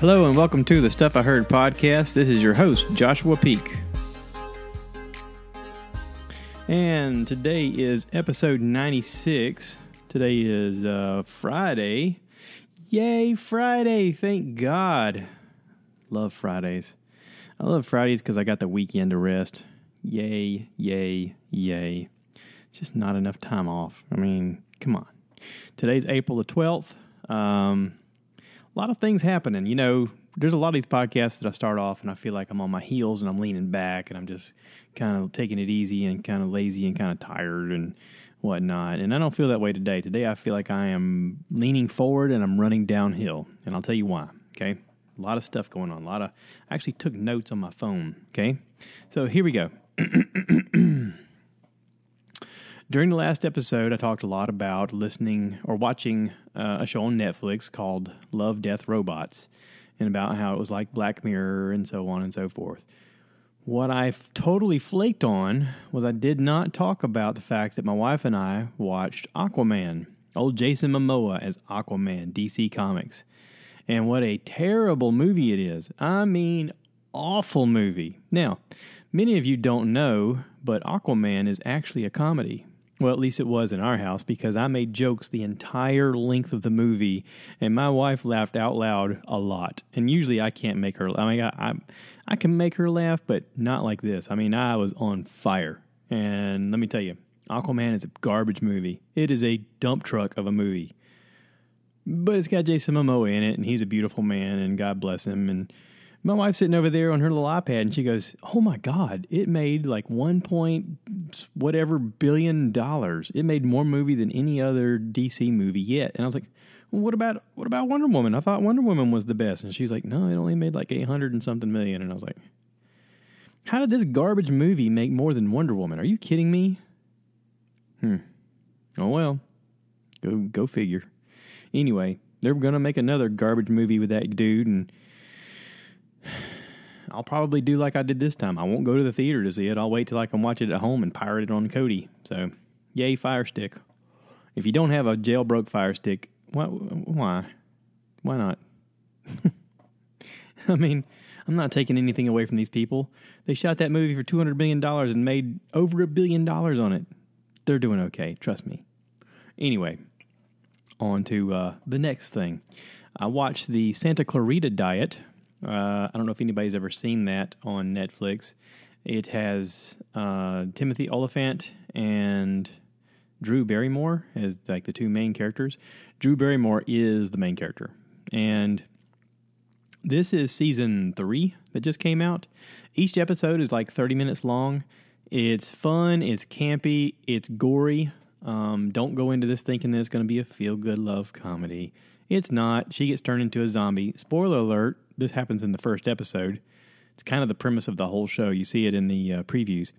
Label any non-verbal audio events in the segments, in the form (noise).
Hello and welcome to the Stuff I Heard podcast. This is your host, Joshua Peak. And today is episode 96. Today is uh, Friday. Yay, Friday! Thank God. Love Fridays. I love Fridays because I got the weekend to rest. Yay, yay, yay. Just not enough time off. I mean, come on. Today's April the 12th. Um, a lot of things happening. You know, there's a lot of these podcasts that I start off and I feel like I'm on my heels and I'm leaning back and I'm just kind of taking it easy and kind of lazy and kind of tired and whatnot. And I don't feel that way today. Today I feel like I am leaning forward and I'm running downhill. And I'll tell you why. Okay. A lot of stuff going on. A lot of I actually took notes on my phone. Okay. So here we go. (clears throat) During the last episode, I talked a lot about listening or watching uh, a show on Netflix called Love, Death, Robots and about how it was like Black Mirror and so on and so forth. What I totally flaked on was I did not talk about the fact that my wife and I watched Aquaman, old Jason Momoa as Aquaman, DC Comics. And what a terrible movie it is. I mean, awful movie. Now, many of you don't know, but Aquaman is actually a comedy. Well, at least it was in our house because I made jokes the entire length of the movie, and my wife laughed out loud a lot. And usually, I can't make her. I mean, I, I, I can make her laugh, but not like this. I mean, I was on fire. And let me tell you, Aquaman is a garbage movie. It is a dump truck of a movie, but it's got Jason Momoa in it, and he's a beautiful man, and God bless him. And my wife's sitting over there on her little iPad and she goes, Oh my God, it made like one point whatever billion dollars. It made more movie than any other DC movie yet. And I was like, well, what about what about Wonder Woman? I thought Wonder Woman was the best. And she's like, No, it only made like eight hundred and something million. And I was like, How did this garbage movie make more than Wonder Woman? Are you kidding me? Hmm. Oh well. Go go figure. Anyway, they're gonna make another garbage movie with that dude and I'll probably do like I did this time. I won't go to the theater to see it. I'll wait till I can watch it at home and pirate it on Kodi. So, yay, Fire Stick. If you don't have a jailbroke Fire Stick, why? Why, why not? (laughs) I mean, I'm not taking anything away from these people. They shot that movie for $200 million and made over a billion dollars on it. They're doing okay, trust me. Anyway, on to uh, the next thing. I watched the Santa Clarita Diet uh, I don't know if anybody's ever seen that on Netflix. It has uh, Timothy Olyphant and Drew Barrymore as like the two main characters. Drew Barrymore is the main character, and this is season three that just came out. Each episode is like thirty minutes long. It's fun. It's campy. It's gory. Um, don't go into this thinking that it's going to be a feel good love comedy. It's not. She gets turned into a zombie. Spoiler alert this happens in the first episode. It's kind of the premise of the whole show. You see it in the uh, previews.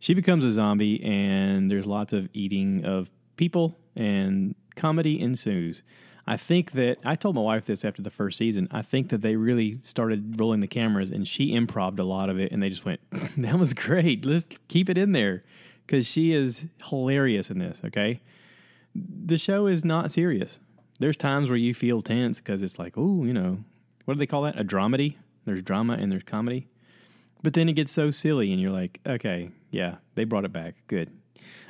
She becomes a zombie, and there's lots of eating of people, and comedy ensues. I think that I told my wife this after the first season. I think that they really started rolling the cameras, and she improved a lot of it, and they just went, (laughs) "That was great. Let's keep it in there," because she is hilarious in this. Okay, the show is not serious. There's times where you feel tense because it's like, oh, you know, what do they call that? A dramedy? There's drama and there's comedy. But then it gets so silly, and you're like, okay, yeah, they brought it back. Good.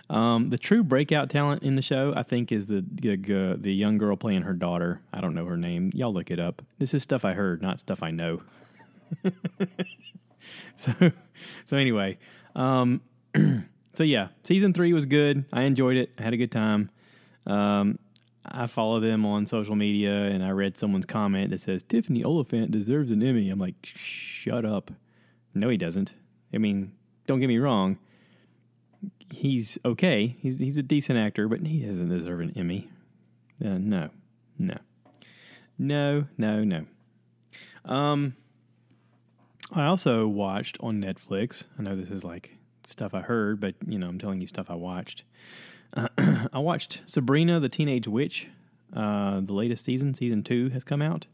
Um, the true breakout talent in the show, I think, is the, the the young girl playing her daughter. I don't know her name. Y'all look it up. This is stuff I heard, not stuff I know. (laughs) so, so anyway, um, (clears throat) so yeah, season three was good. I enjoyed it. I had a good time. Um, I follow them on social media and I read someone's comment that says Tiffany Olyphant deserves an Emmy. I'm like, shut up. No, he doesn't. I mean, don't get me wrong. He's okay. He's he's a decent actor, but he doesn't deserve an Emmy. Uh, no, no, no, no, no. Um, I also watched on Netflix. I know this is like stuff I heard, but you know, I'm telling you stuff I watched. (clears throat) I watched Sabrina the Teenage Witch. Uh, the latest season, season two, has come out.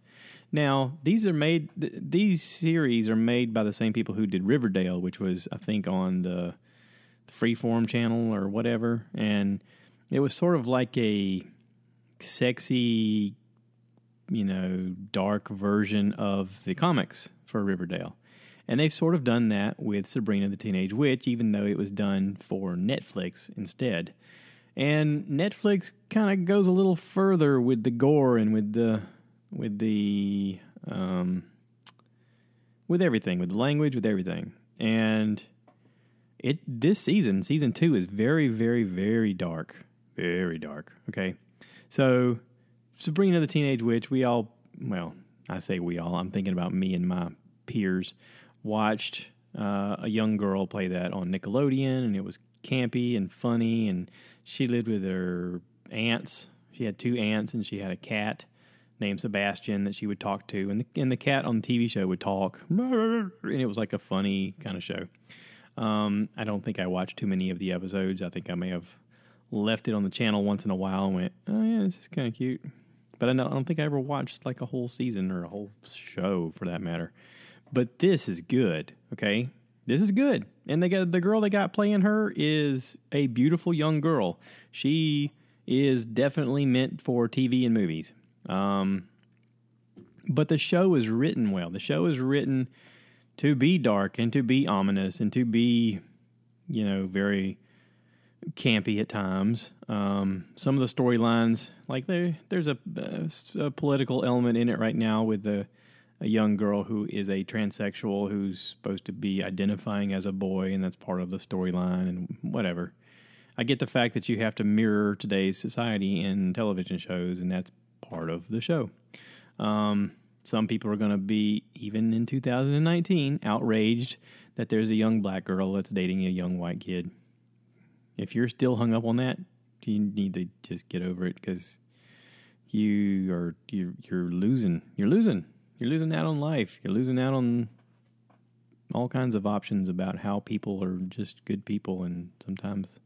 Now these are made. Th- these series are made by the same people who did Riverdale, which was I think on the, the Freeform channel or whatever, and it was sort of like a sexy you know, dark version of the comics for Riverdale. And they've sort of done that with Sabrina the Teenage Witch, even though it was done for Netflix instead. And Netflix kind of goes a little further with the gore and with the with the um, with everything, with the language, with everything. And it this season, season two, is very, very, very dark, very dark. Okay, so Sabrina the Teenage Witch, we all, well, I say we all. I'm thinking about me and my peers watched uh, a young girl play that on Nickelodeon, and it was campy and funny. And she lived with her aunts. She had two aunts, and she had a cat named Sebastian that she would talk to, and the and the cat on the TV show would talk, and it was like a funny kind of show. Um, I don't think I watched too many of the episodes. I think I may have left it on the channel once in a while and went, "Oh yeah, this is kind of cute," but I I don't think I ever watched like a whole season or a whole show for that matter. But this is good. Okay, this is good. And they got the girl they got playing her is a beautiful young girl. She is definitely meant for TV and movies. Um, but the show is written well. The show is written to be dark and to be ominous and to be, you know, very campy at times. Um, some of the storylines, like there, there's a, a, a, political element in it right now with the a young girl who is a transsexual who's supposed to be identifying as a boy, and that's part of the storyline and whatever. I get the fact that you have to mirror today's society in television shows, and that's part of the show. Um, some people are going to be, even in 2019, outraged that there's a young black girl that's dating a young white kid. If you're still hung up on that, you need to just get over it because you are you're, you're losing. You're losing. You're losing out on life. You're losing out on all kinds of options about how people are just good people, and sometimes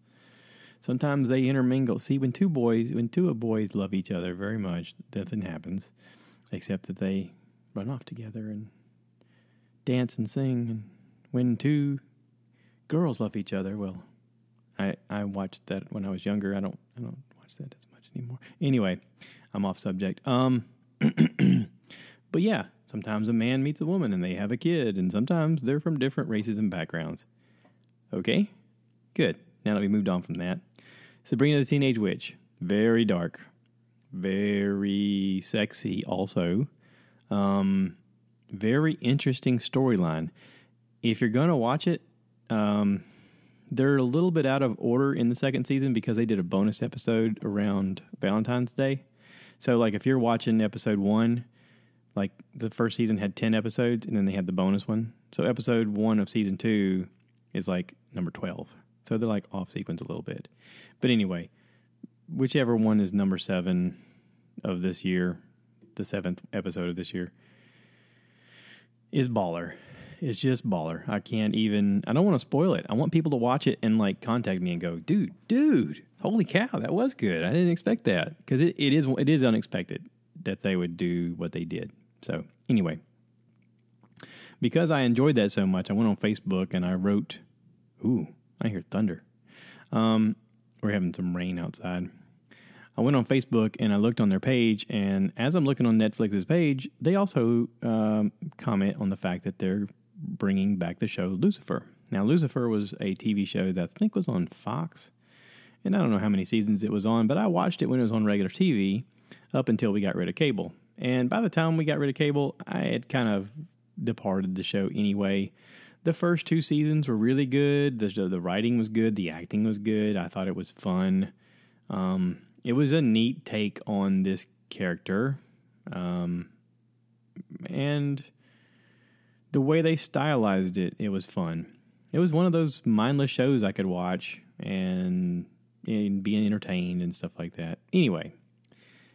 sometimes they intermingle. See, when two boys, when two boys love each other very much, nothing happens except that they run off together and dance and sing. And when two girls love each other, well, I I watched that when I was younger. I don't I don't watch that as much anymore. Anyway, I'm off subject. Um, (clears throat) but yeah, sometimes a man meets a woman and they have a kid, and sometimes they're from different races and backgrounds. Okay, good. Now that we moved on from that, Sabrina the Teenage Witch, very dark, very sexy, also. Um, very interesting storyline. If you're going to watch it, um, they're a little bit out of order in the second season because they did a bonus episode around Valentine's Day. So, like, if you're watching episode one, like the first season had 10 episodes and then they had the bonus one. So, episode one of season two is like number 12. So, they're like off sequence a little bit. But anyway, whichever one is number seven of this year, the seventh episode of this year, is baller. It's just baller. I can't even. I don't want to spoil it. I want people to watch it and like contact me and go, dude, dude, holy cow, that was good. I didn't expect that because it, it is it is unexpected that they would do what they did. So anyway, because I enjoyed that so much, I went on Facebook and I wrote, "Ooh, I hear thunder." Um, we're having some rain outside. I went on Facebook and I looked on their page, and as I'm looking on Netflix's page, they also um, comment on the fact that they're bringing back the show Lucifer. Now, Lucifer was a TV show that I think was on Fox, and I don't know how many seasons it was on, but I watched it when it was on regular TV up until we got rid of cable. And by the time we got rid of cable, I had kind of departed the show anyway the first two seasons were really good. The the writing was good. The acting was good. I thought it was fun. Um, it was a neat take on this character, um, and the way they stylized it, it was fun. It was one of those mindless shows I could watch and, and be entertained and stuff like that. Anyway,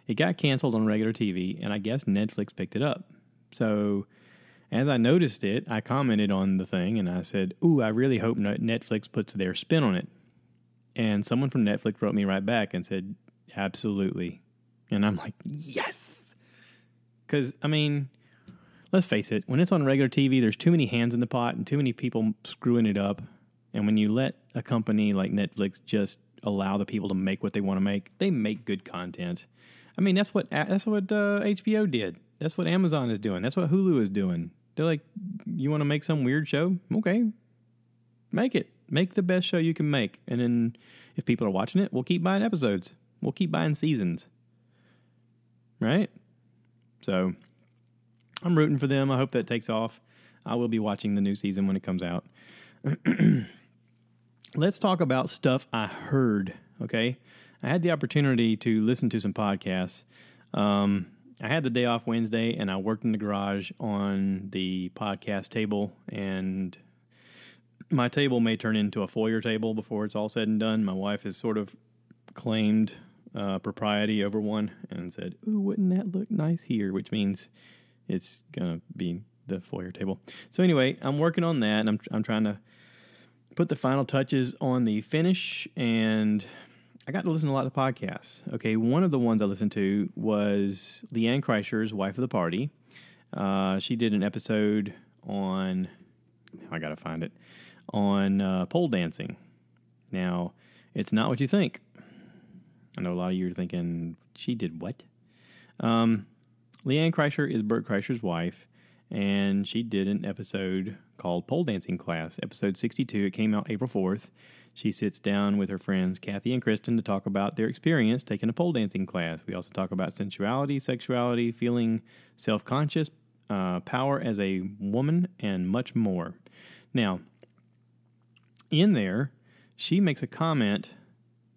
it got canceled on regular TV, and I guess Netflix picked it up. So as I noticed it, I commented on the thing and I said, Ooh, I really hope Netflix puts their spin on it. And someone from Netflix wrote me right back and said, Absolutely. And I'm like, Yes. Because, I mean, let's face it, when it's on regular TV, there's too many hands in the pot and too many people screwing it up. And when you let a company like Netflix just allow the people to make what they want to make, they make good content. I mean, that's what that's what uh, HBO did. That's what Amazon is doing. That's what Hulu is doing. They're like, you want to make some weird show? Okay, make it. Make the best show you can make, and then if people are watching it, we'll keep buying episodes. We'll keep buying seasons. Right? So I'm rooting for them. I hope that takes off. I will be watching the new season when it comes out. (clears throat) Let's talk about stuff I heard. Okay. I had the opportunity to listen to some podcasts. Um, I had the day off Wednesday and I worked in the garage on the podcast table. And my table may turn into a foyer table before it's all said and done. My wife has sort of claimed uh, propriety over one and said, Ooh, wouldn't that look nice here? Which means it's to be the foyer table. So, anyway, I'm working on that and I'm, I'm trying to put the final touches on the finish and I got to listen to a lot of podcasts. Okay, one of the ones I listened to was LeeAnn Kreischer's Wife of the Party. Uh, she did an episode on, I got to find it, on uh, pole dancing. Now, it's not what you think. I know a lot of you are thinking, she did what? Um, LeeAnn Kreischer is Bert Kreischer's wife, and she did an episode called Pole Dancing Class, episode 62. It came out April 4th. She sits down with her friends Kathy and Kristen to talk about their experience taking a pole dancing class. We also talk about sensuality, sexuality, feeling self conscious, uh, power as a woman, and much more. Now, in there, she makes a comment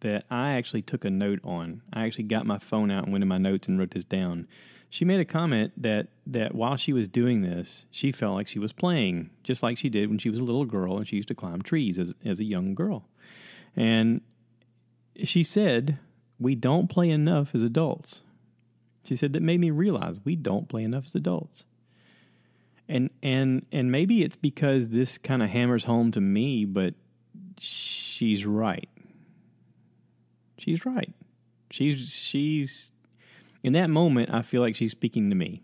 that I actually took a note on. I actually got my phone out and went in my notes and wrote this down. She made a comment that that while she was doing this, she felt like she was playing, just like she did when she was a little girl and she used to climb trees as as a young girl. And she said, We don't play enough as adults. She said that made me realize we don't play enough as adults. And and and maybe it's because this kind of hammers home to me, but she's right. She's right. She's she's in that moment I feel like she's speaking to me.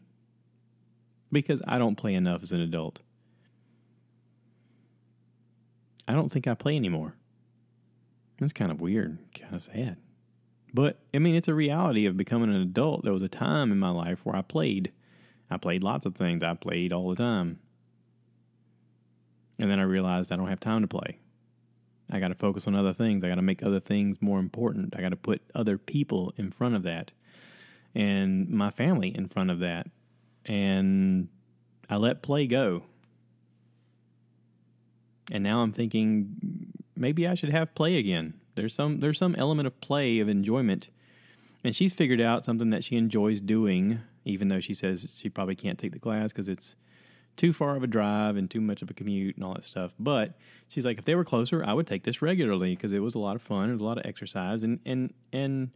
Because I don't play enough as an adult. I don't think I play anymore. That's kind of weird, kind of sad. But I mean, it's a reality of becoming an adult. There was a time in my life where I played. I played lots of things. I played all the time. And then I realized I don't have time to play. I got to focus on other things. I got to make other things more important. I got to put other people in front of that and my family in front of that. And I let play go. And now I'm thinking maybe I should have play again. There's some there's some element of play of enjoyment. And she's figured out something that she enjoys doing, even though she says she probably can't take the class because it's too far of a drive and too much of a commute and all that stuff. But she's like, if they were closer, I would take this regularly because it was a lot of fun, it was a lot of exercise, and and and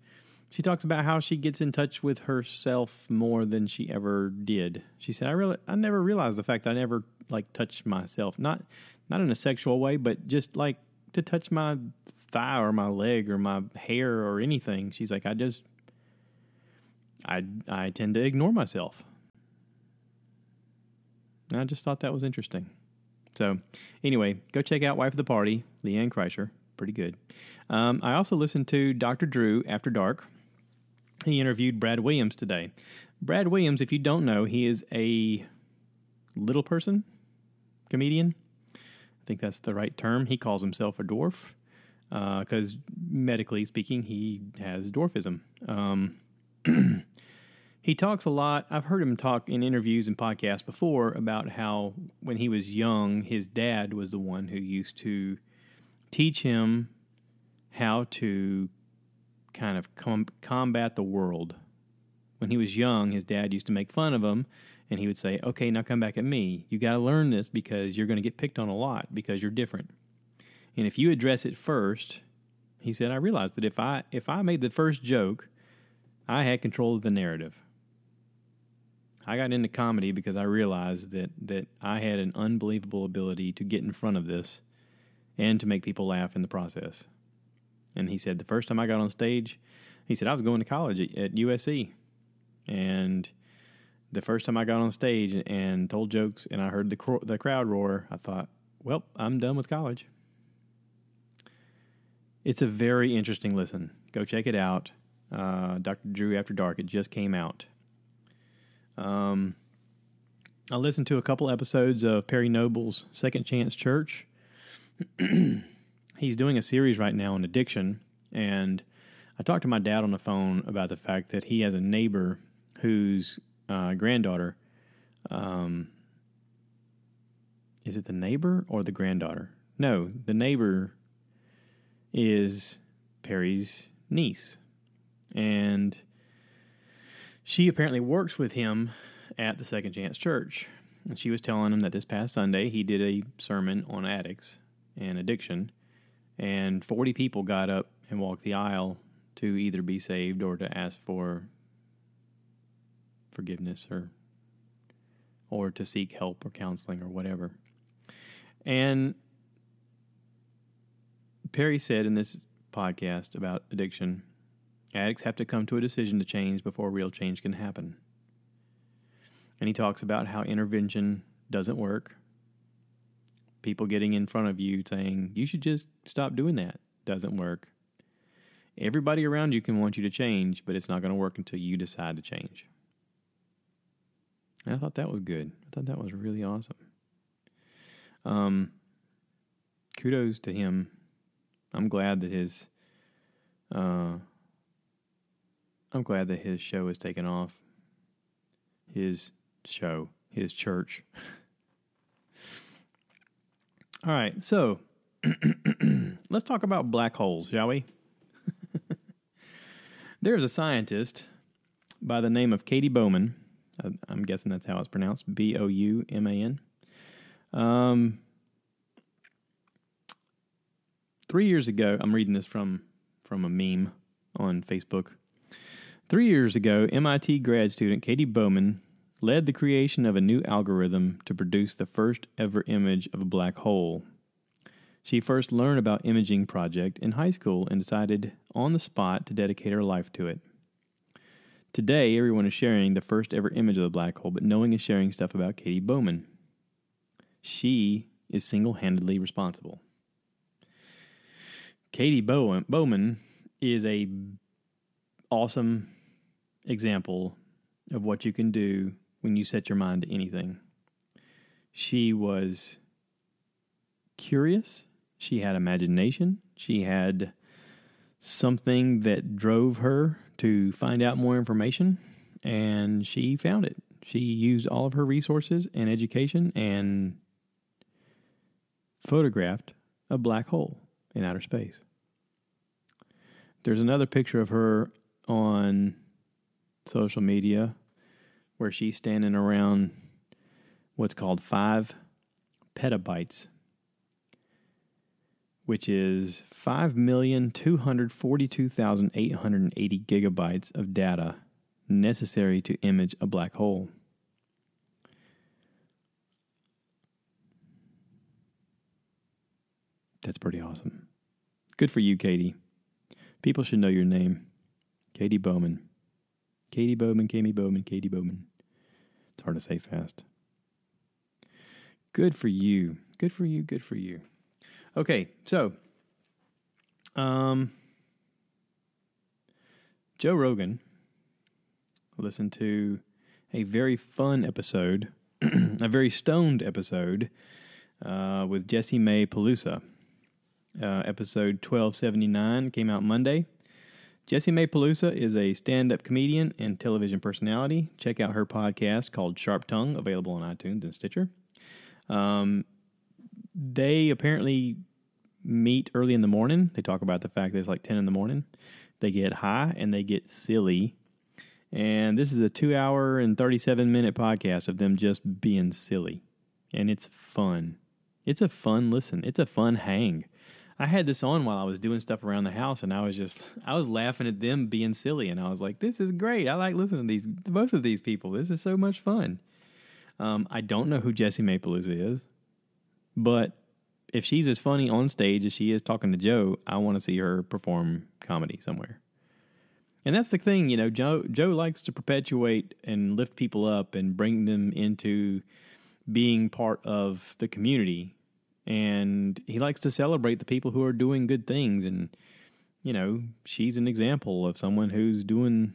she talks about how she gets in touch with herself more than she ever did. She said, "I really, I never realized the fact that I never like touched myself, not not in a sexual way, but just like to touch my thigh or my leg or my hair or anything. She's like, I just, I, I tend to ignore myself. And I just thought that was interesting. So, anyway, go check out Wife of the Party, LeeAnn Kreischer. Pretty good. Um, I also listened to Dr. Drew After Dark. He interviewed Brad Williams today. Brad Williams, if you don't know, he is a little person comedian. I think that's the right term. He calls himself a dwarf because, uh, medically speaking, he has dwarfism. Um, (clears throat) he talks a lot. I've heard him talk in interviews and podcasts before about how when he was young, his dad was the one who used to teach him how to kind of com- combat the world. When he was young, his dad used to make fun of him and he would say, "Okay, now come back at me. You got to learn this because you're going to get picked on a lot because you're different. And if you address it first, he said, I realized that if I if I made the first joke, I had control of the narrative. I got into comedy because I realized that that I had an unbelievable ability to get in front of this and to make people laugh in the process. And he said the first time I got on stage, he said I was going to college at, at USC, and the first time I got on stage and told jokes and I heard the cro- the crowd roar, I thought, "Well, I'm done with college." It's a very interesting listen. Go check it out. uh, Dr. Drew After Dark. It just came out. Um, I listened to a couple episodes of Perry Noble's Second Chance Church. (clears throat) He's doing a series right now on addiction, and I talked to my dad on the phone about the fact that he has a neighbor whose uh, granddaughter. Um, is it the neighbor or the granddaughter? No, the neighbor is Perry's niece. And she apparently works with him at the Second Chance Church. And she was telling him that this past Sunday he did a sermon on addicts and addiction. And 40 people got up and walked the aisle to either be saved or to ask for forgiveness or or to seek help or counseling or whatever. And Perry said in this podcast about addiction, addicts have to come to a decision to change before real change can happen. And he talks about how intervention doesn't work. People getting in front of you saying, you should just stop doing that, doesn't work. Everybody around you can want you to change, but it's not going to work until you decide to change. And I thought that was good. I thought that was really awesome. Um, kudos to him. I'm glad that his uh, I'm glad that his show is taken off. His show, his church. (laughs) All right, so (clears throat) let's talk about black holes, shall we? (laughs) There's a scientist by the name of Katie Bouman. I'm guessing that's how it's pronounced B O U M A N. Um, three years ago, I'm reading this from from a meme on Facebook. Three years ago, MIT grad student Katie Bouman led the creation of a new algorithm to produce the first ever image of a black hole. She first learned about imaging project in high school and decided on the spot to dedicate her life to it. Today, everyone is sharing the first ever image of the black hole, but no one is sharing stuff about Katie Bouman. She is single handedly responsible. Katie Bouman is a awesome example of what you can do when you set your mind to anything. She was curious, she had imagination, she had something that drove her to find out more information, and she found it. She used all of her resources and education and photographed a black hole in outer space. There's another picture of her on social media where she's standing around what's called five petabytes, which is 5,242,880 gigabytes of data necessary to image a black hole. That's pretty awesome. Good for you, Katie. People should know your name. Katie Bouman. Katie Bouman, Katie Bouman, Katie Bouman. It's hard to say fast. Good for you. Good for you. Good for you. Okay, so um Joe Rogan listened to a very fun episode, (clears throat) a very stoned episode uh, with Jessimae Peluso. Uh, episode 1279 came out Monday. Jessimae Peluso is a stand up comedian and television personality. Check out her podcast called Sharp Tongue, available on iTunes and Stitcher. Um, they apparently meet early in the morning. They talk about the fact that it's like 10 in the morning. They get high and they get silly. And this is a two hour and 37 minute podcast of them just being silly. And it's fun. It's a fun listen, it's a fun hang. I had this on while I was doing stuff around the house, and I was just (laughs) I was laughing at them being silly, and I was like, "This is great! I like listening to these both of these people. This is so much fun." Um, I don't know who Jesse Peluso is, but if she's as funny on stage as she is talking to Joe, I want to see her perform comedy somewhere. And that's the thing, you know, Joe Joe likes to perpetuate and lift people up and bring them into being part of the community and he likes to celebrate the people who are doing good things and you know, she's an example of someone who's doing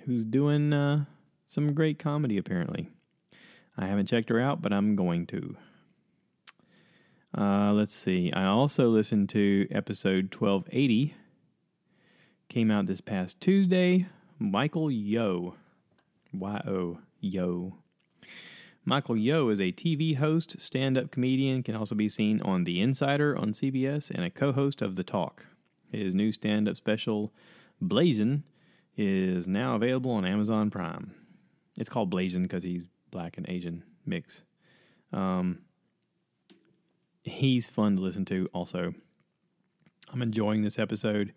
who's doing uh, some great comedy. Apparently, I haven't checked her out, but I'm going to. Uh, let's see. I also listened to episode 1280. Came out this past Tuesday. Michael Yo. Y O. Yo. Michael Yo is a TV host, stand up comedian, can also be seen on The Insider on CBS, and a co host of The Talk. His new stand up special, Blazin', is now available on Amazon Prime. It's called Blazin' because he's black and Asian mix. Um, he's fun to listen to, also. I'm enjoying this episode.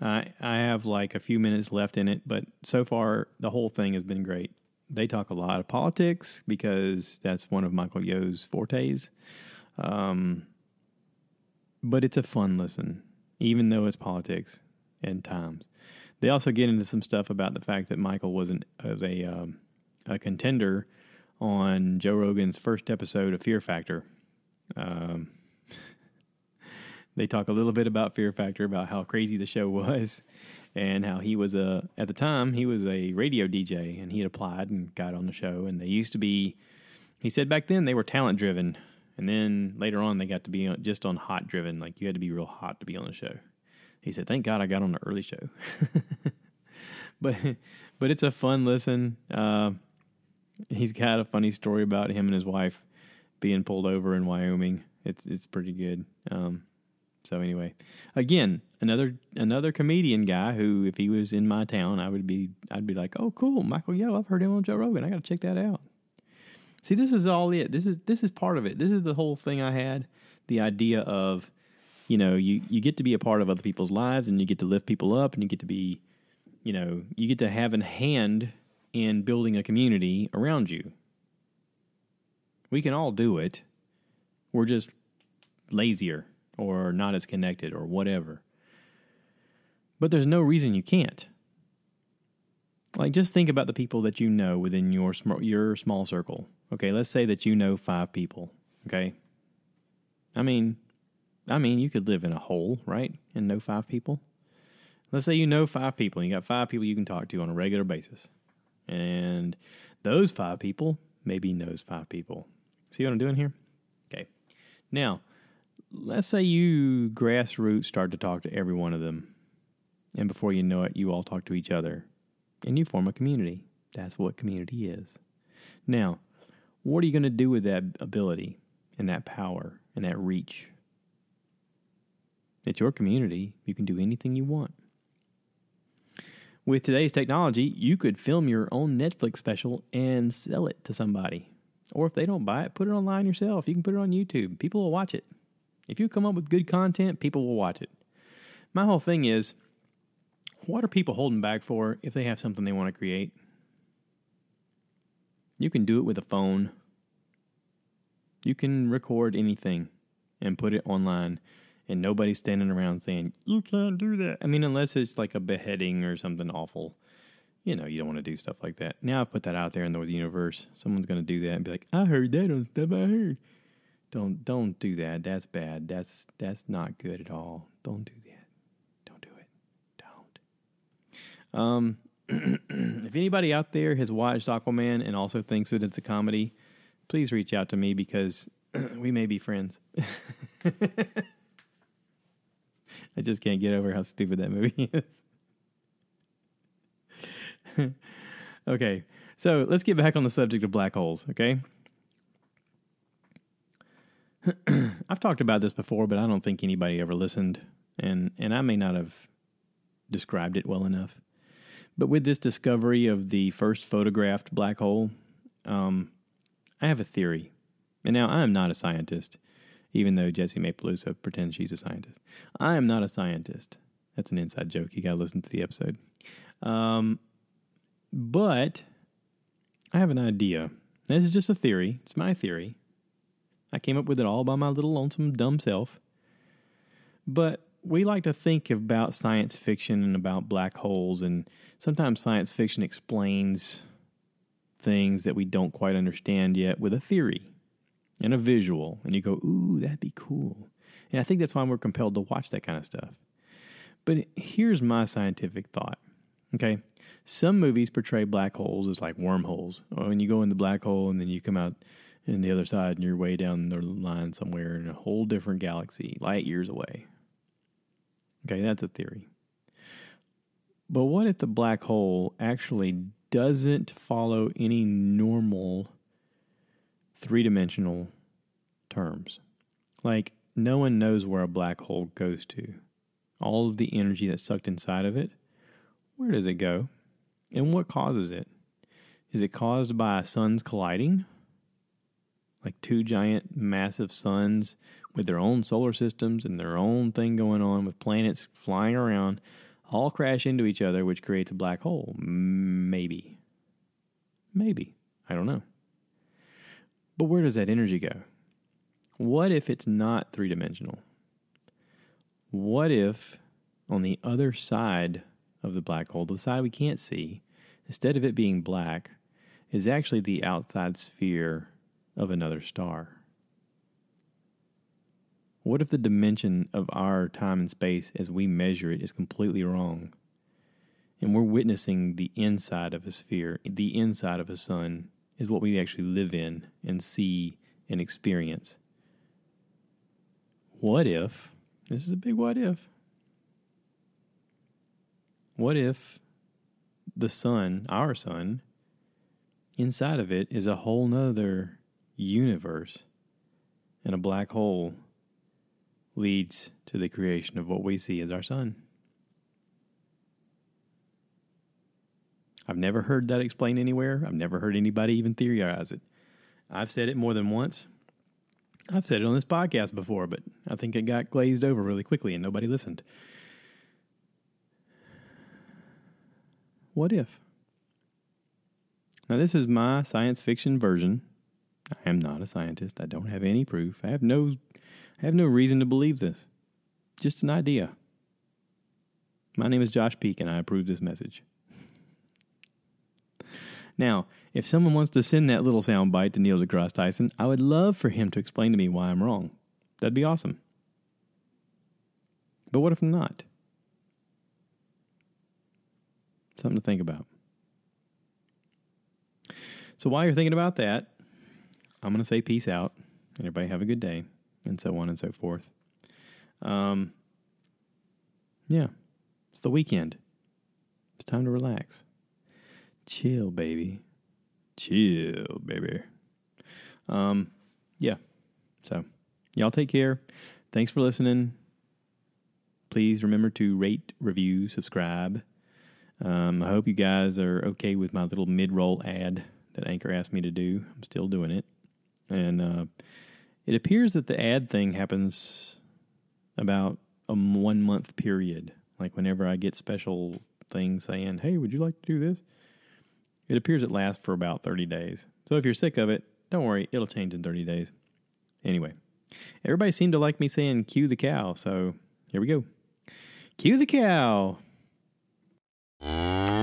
Uh, I have like a few minutes left in it, but so far the whole thing has been great. They talk a lot of politics because that's one of Michael Yo's fortes. Um, but it's a fun listen, even though it's politics and times. They also get into some stuff about the fact that Michael wasn't was a um, a contender on Joe Rogan's first episode of Fear Factor. Um, (laughs) they talk a little bit about Fear Factor, about how crazy the show (laughs) was, and how he was a at the time he was a radio DJ and he had applied and got on the show. And they used to be, he said back then they were talent driven, and then later on they got to be just on hot driven. Like you had to be real hot to be on the show. He said, "Thank God I got on the early show." (laughs) but but it's a fun listen. Uh, he's got a funny story about him and his wife being pulled over in Wyoming. It's it's pretty good. Um, so anyway, again, another another comedian guy who, if he was in my town, I would be I'd be like, oh, cool, Michael Yo, I've heard him on Joe Rogan. I got to check that out. See, this is all it. This is this is part of it. This is the whole thing I had. The idea of, you know, you you get to be a part of other people's lives, and you get to lift people up, and you get to be, you know, you get to have a hand in building a community around you. We can all do it. We're just lazier or not as connected or whatever. But there's no reason you can't. Like just think about the people that you know within your sm- your small circle. Okay, let's say that you know 5 people, okay? I mean, I mean, you could live in a hole, right? And know 5 people. Let's say you know 5 people and you got 5 people you can talk to on a regular basis. And those 5 people maybe knows 5 people. See what I'm doing here? Okay. Now, let's say you grassroots start to talk to every one of them, and before you know it, you all talk to each other, and you form a community. That's what community is. Now, what are you going to do with that ability and that power and that reach? It's your community. You can do anything you want. With today's technology, you could film your own Netflix special and sell it to somebody. Or if they don't buy it, put it online yourself. You can put it on YouTube. People will watch it. If you come up with good content, people will watch it. My whole thing is what are people holding back for if they have something they want to create? You can do it with a phone. You can record anything and put it online, and nobody's standing around saying, You can't do that. I mean, unless it's like a beheading or something awful. You know, you don't want to do stuff like that. Now I've put that out there in the universe. Someone's going to do that and be like, I heard that on stuff I heard. Don't don't do that. That's bad. That's that's not good at all. Don't do that. Don't do it. Don't. Um, (clears throat) if anybody out there has watched Aquaman and also thinks that it's a comedy, please reach out to me because (clears throat) we may be friends. (laughs) I just can't get over how stupid that movie (laughs) is. Okay, so let's get back on the subject of black holes, okay? (clears throat) I've talked about this before, but I don't think anybody ever listened, and and I may not have described it well enough. But with this discovery of the first photographed black hole, um, I have a theory. And now I am not a scientist, even though Jessimae Peluso pretends she's a scientist. I am not a scientist. That's an inside joke. You got to listen to the episode. Um, but I have an idea. This is just a theory. It's my theory. I came up with it all by my little lonesome dumb self. But we like to think about science fiction and about black holes, and sometimes science fiction explains things that we don't quite understand yet with a theory and a visual. And you go, ooh, that'd be cool. And I think that's why we're compelled to watch that kind of stuff. But here's my scientific thought. Okay. Some movies portray black holes as like wormholes. When you go in the black hole and then you come out in the other side and you're way down the line somewhere in a whole different galaxy, light years away. Okay, that's a theory. But what if the black hole actually doesn't follow any normal three dimensional terms? Like, no one knows where a black hole goes to. All of the energy that's sucked inside of it, where does it go? And what causes it? Is it caused by suns colliding? Like two giant, massive suns with their own solar systems and their own thing going on with planets flying around all crash into each other, which creates a black hole. Maybe. Maybe. I don't know. But where does that energy go? What if it's not three dimensional? What if on the other side of the black hole, the side we can't see, instead of it being black, is actually the outside sphere of another star? What if the dimension of our time and space as we measure it is completely wrong? And we're witnessing the inside of a sphere, the inside of a sun is what we actually live in and see and experience. What if, this is a big what if, what if the sun, our sun, inside of it is a whole nother universe and a black hole leads to the creation of what we see as our sun. I've never heard that explained anywhere. I've never heard anybody even theorize it. I've said it more than once. I've said it on this podcast before, but I think it got glazed over really quickly and nobody listened. What if? Now, this is my science fiction version. I am not a scientist. I don't have any proof. I have no I have no reason to believe this. Just an idea. My name is Josh Peak, and I approve this message. (laughs) now, if someone wants to send that little sound bite to Neil deGrasse Tyson, I would love for him to explain to me why I'm wrong. That'd be awesome. But what if I'm not? Something to think about. So while you're thinking about that, I'm going to say peace out. Everybody have a good day and so on and so forth. Um, yeah, it's the weekend. It's time to relax. Chill, baby. Chill, baby. Um, yeah. So, y'all take care. Thanks for listening. Please remember to rate, review, subscribe. Um, I hope you guys are okay with my little mid roll ad that Anchor asked me to do. I'm still doing it. And uh, it appears that the ad thing happens about a one month period. Like whenever I get special things saying, hey, would you like to do this? It appears it lasts for about 30 days. So if you're sick of it, don't worry, it'll change in 30 days. Anyway, everybody seemed to like me saying cue the cow, so here we go. Cue the cow. 음...